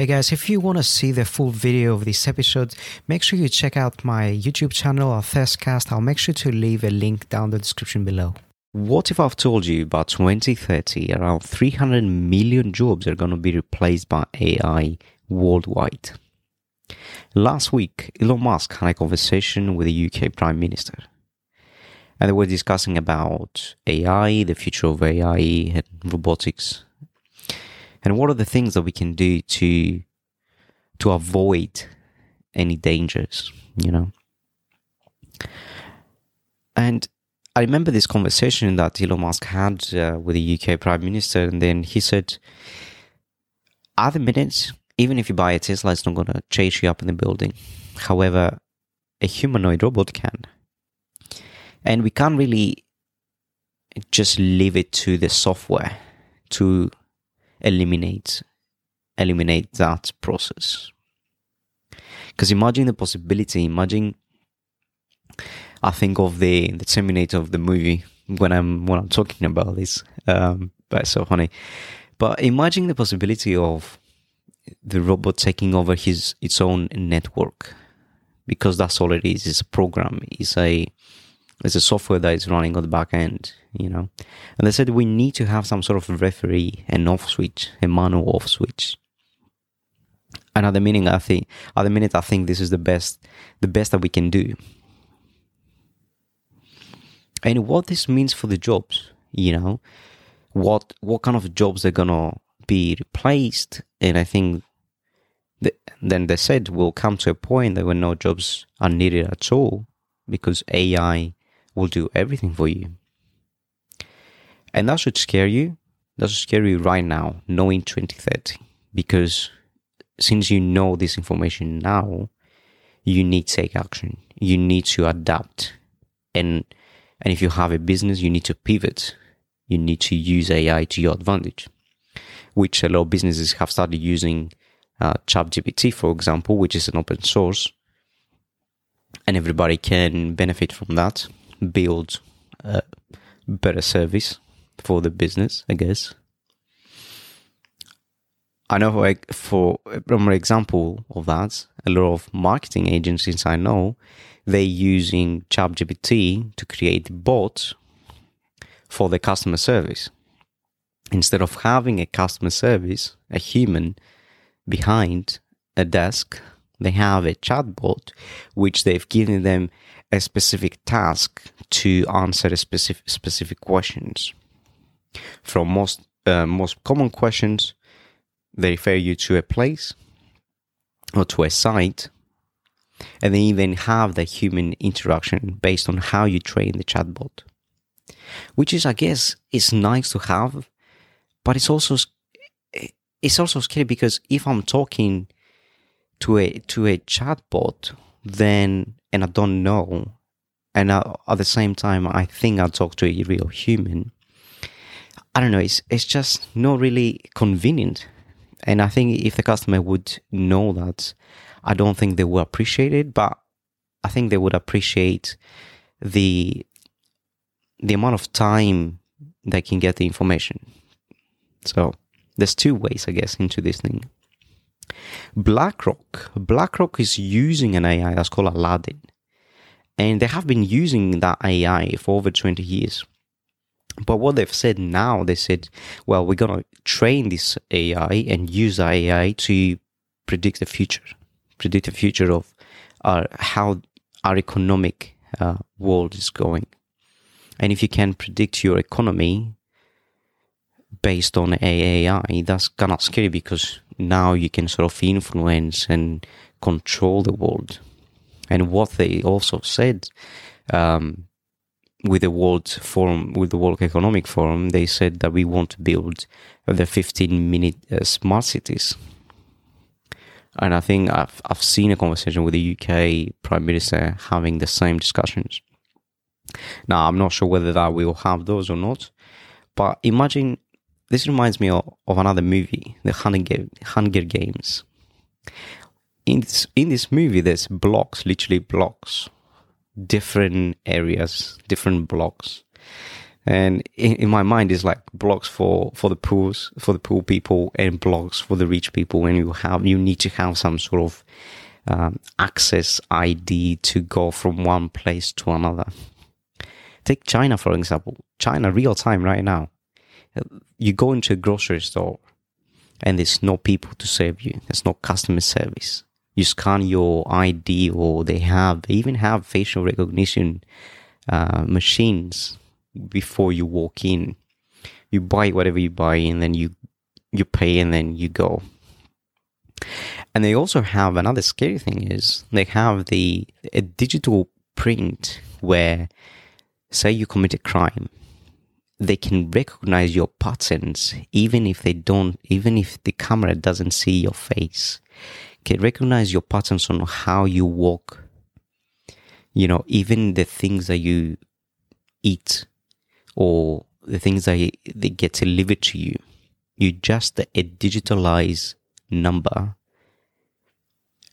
Hey guys, if you want to see the full video of this episode, make sure you check out my YouTube channel or Thirstcast. I'll make sure to leave a link down the description below. What if I've told you by 2030 around 300 million jobs are going to be replaced by AI worldwide? Last week, Elon Musk had a conversation with the UK Prime Minister. And they were discussing about AI, the future of AI and robotics and what are the things that we can do to to avoid any dangers you know and I remember this conversation that Elon Musk had uh, with the UK Prime Minister, and then he said, "At the minute, even if you buy a Tesla, it's not going to chase you up in the building. However, a humanoid robot can, and we can't really just leave it to the software to eliminate eliminate that process. Because imagine the possibility, imagine I think of the the Terminator of the movie when I'm when I'm talking about this. Um, but so funny. But imagine the possibility of the robot taking over his its own network, because that's all it is. It's a program. It's a it's a software that is running on the back end, you know. And they said we need to have some sort of referee, and off switch, a manual off switch. And at the meaning, I think at the minute, I think this is the best, the best that we can do. And what this means for the jobs, you know, what what kind of jobs are gonna be replaced, and I think that, then they said we'll come to a point that when no jobs are needed at all because AI will do everything for you. And that should scare you. That should scare you right now, knowing 2030. Because since you know this information now, you need to take action. You need to adapt. And and if you have a business, you need to pivot. You need to use AI to your advantage. Which a lot of businesses have started using uh, ChatGPT, for example, which is an open source, and everybody can benefit from that build a better service for the business, I guess. I know, like, for from an example of that, a lot of marketing agencies I know they're using ChatGPT to create bots for the customer service. Instead of having a customer service, a human behind a desk, they have a chatbot which they've given them a specific task to answer specific specific questions. From most uh, most common questions, they refer you to a place or to a site, and they even have the human interaction based on how you train the chatbot, which is, I guess, is nice to have, but it's also it's also scary because if I'm talking to a to a chatbot, then and I don't know, and I, at the same time I think I'll talk to a real human. I don't know. It's it's just not really convenient, and I think if the customer would know that, I don't think they would appreciate it. But I think they would appreciate the the amount of time they can get the information. So there's two ways, I guess, into this thing. BlackRock. BlackRock is using an AI that's called Aladdin. And they have been using that AI for over 20 years. But what they've said now, they said, well, we're going to train this AI and use AI to predict the future, predict the future of our, how our economic uh, world is going. And if you can predict your economy based on AI, that's kind of scary because now you can sort of influence and control the world. And what they also said um, with the World Forum, with the World Economic Forum, they said that we want to build the 15 minute uh, smart cities. And I think I've, I've seen a conversation with the UK Prime Minister having the same discussions. Now, I'm not sure whether that will have those or not, but imagine this reminds me of, of another movie, The Hunger, Hunger Games. In this, in this movie, there's blocks, literally blocks, different areas, different blocks. And in, in my mind, it's like blocks for for the pools for the poor people and blocks for the rich people. And you have you need to have some sort of um, access ID to go from one place to another. Take China for example. China real time right now. You go into a grocery store and there's no people to serve you. There's no customer service. You scan your ID, or they have they even have facial recognition uh, machines before you walk in. You buy whatever you buy, and then you you pay, and then you go. And they also have another scary thing is they have the a digital print where, say, you commit a crime, they can recognize your patterns even if they don't even if the camera doesn't see your face. Can recognize your patterns on how you walk. You know even the things that you eat or the things that they get delivered to you. You just a digitalized number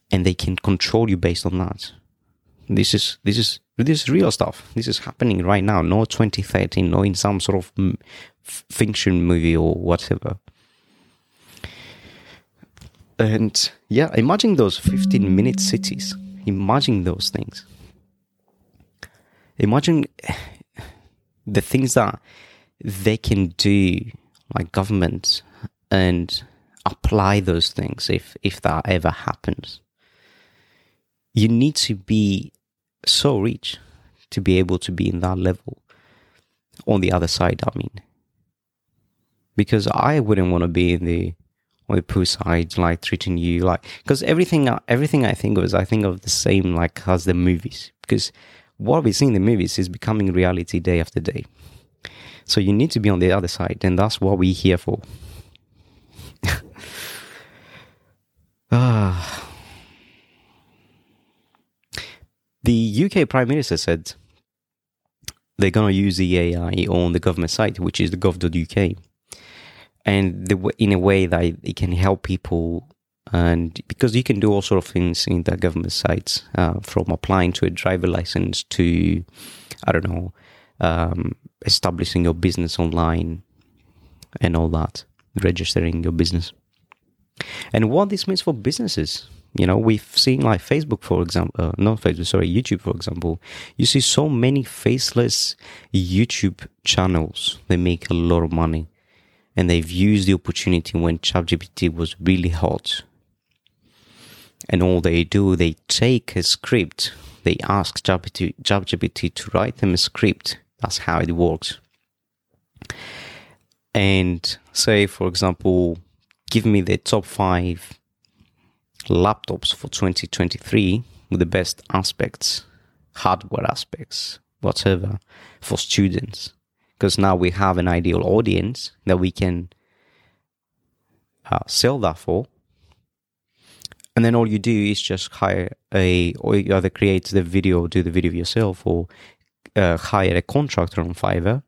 and they can control you based on that this is this is this is real stuff. This is happening right now. No 2013, no in some sort of fiction movie or whatever. And yeah, imagine those 15 minute cities. Imagine those things. Imagine the things that they can do, like government, and apply those things if if that ever happens. You need to be so rich to be able to be in that level on the other side, I mean. Because I wouldn't want to be in the on the pool side, like treating you like because everything everything I think of is I think of the same like as the movies. Because what we see in the movies is becoming reality day after day. So you need to be on the other side, and that's what we're here for. ah. The UK Prime Minister said they're going to use the AI on the government site, which is the gov.uk, and the, in a way that it can help people. And because you can do all sort of things in the government sites, uh, from applying to a driver license to, I don't know, um, establishing your business online and all that, registering your business. And what this means for businesses, you know, we've seen like Facebook, for example, uh, not Facebook, sorry, YouTube, for example. You see so many faceless YouTube channels. They make a lot of money, and they've used the opportunity when ChatGPT was really hot. And all they do, they take a script. They ask ChatGPT, ChatGPT to write them a script. That's how it works. And say, for example, give me the top five laptops for 2023 with the best aspects, hardware aspects, whatever, for students. Because now we have an ideal audience that we can uh, sell that for. And then all you do is just hire a, or you either create the video, do the video yourself, or uh, hire a contractor on Fiverr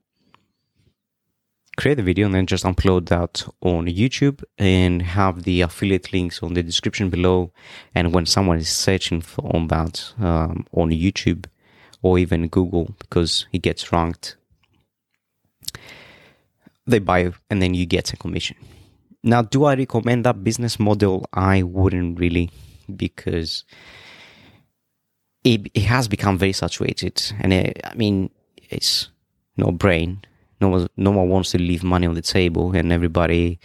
create the video and then just upload that on YouTube and have the affiliate links on the description below. And when someone is searching for, on that um, on YouTube or even Google because it gets ranked, they buy and then you get a commission. Now, do I recommend that business model? I wouldn't really because it, it has become very saturated. And it, I mean, it's no brain no one, no one wants to leave money on the table, and everybody,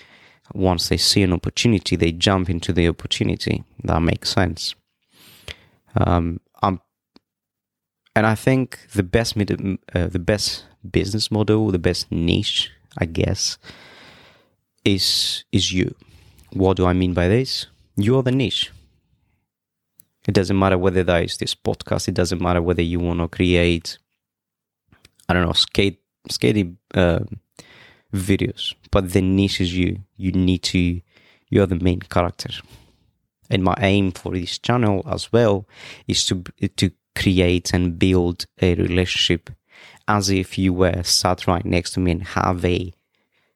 once they see an opportunity, they jump into the opportunity. That makes sense. Um, um, and I think the best uh, the best business model, the best niche, I guess, is is you. What do I mean by this? You are the niche. It doesn't matter whether that is this podcast. It doesn't matter whether you want to create, I don't know, skate skating uh, videos, but the niche is you. You need to, you're the main character. And my aim for this channel as well is to to create and build a relationship as if you were sat right next to me and have a,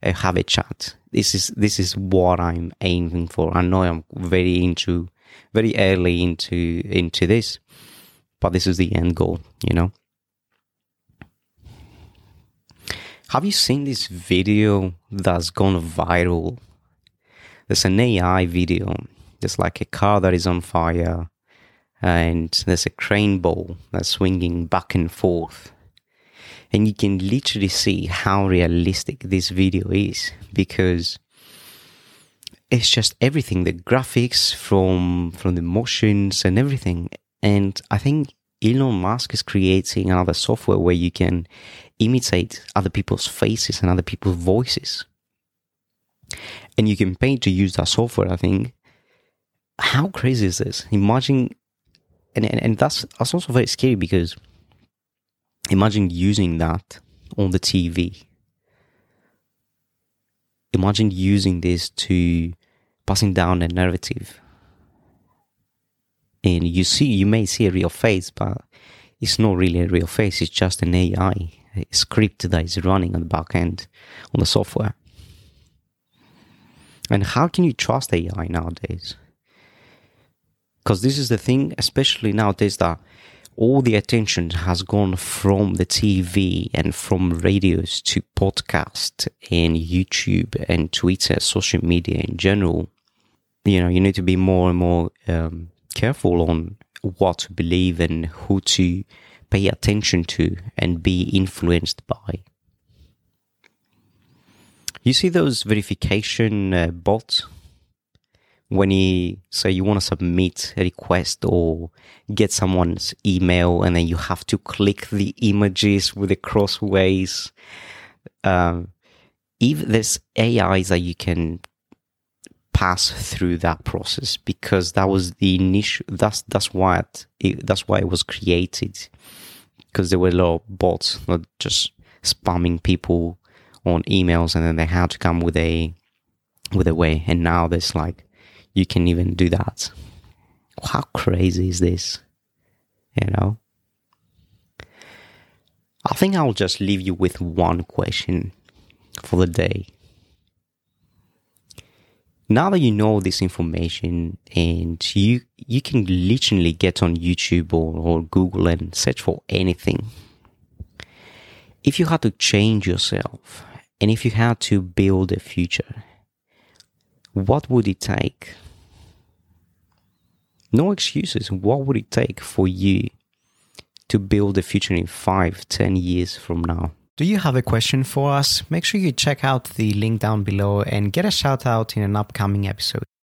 a have a chat. This is this is what I'm aiming for. I know I'm very into very early into into this, but this is the end goal, you know. Have you seen this video that's gone viral? There's an AI video. There's like a car that is on fire, and there's a crane ball that's swinging back and forth. And you can literally see how realistic this video is because it's just everything the graphics from from the motions and everything and i think elon musk is creating another software where you can imitate other people's faces and other people's voices. And you can pay to use that software i think. How crazy is this? Imagine and, and, and that's that's also very scary because imagine using that on the tv imagine using this to passing down a narrative. And you see you may see a real face but it's not really a real face. It's just an ai script that is running on the back end on the software and how can you trust ai nowadays because this is the thing especially nowadays that all the attention has gone from the TV and from radios to podcast and YouTube and Twitter, social media in general. You know, you need to be more and more um, careful on what to believe and who to pay attention to and be influenced by. You see those verification uh, bots when you say you want to submit a request or get someone's email and then you have to click the images with the crossways um, even there's ais that you can pass through that process because that was the initial that's that's why it, that's why it was created because there were a lot of bots just spamming people on emails and then they had to come with a with a way and now there's like you can even do that. How crazy is this? You know? I think I'll just leave you with one question for the day. Now that you know this information and you you can literally get on YouTube or, or Google and search for anything. If you had to change yourself and if you had to build a future, what would it take? No excuses. What would it take for you to build a future in five, ten years from now? Do you have a question for us? Make sure you check out the link down below and get a shout out in an upcoming episode.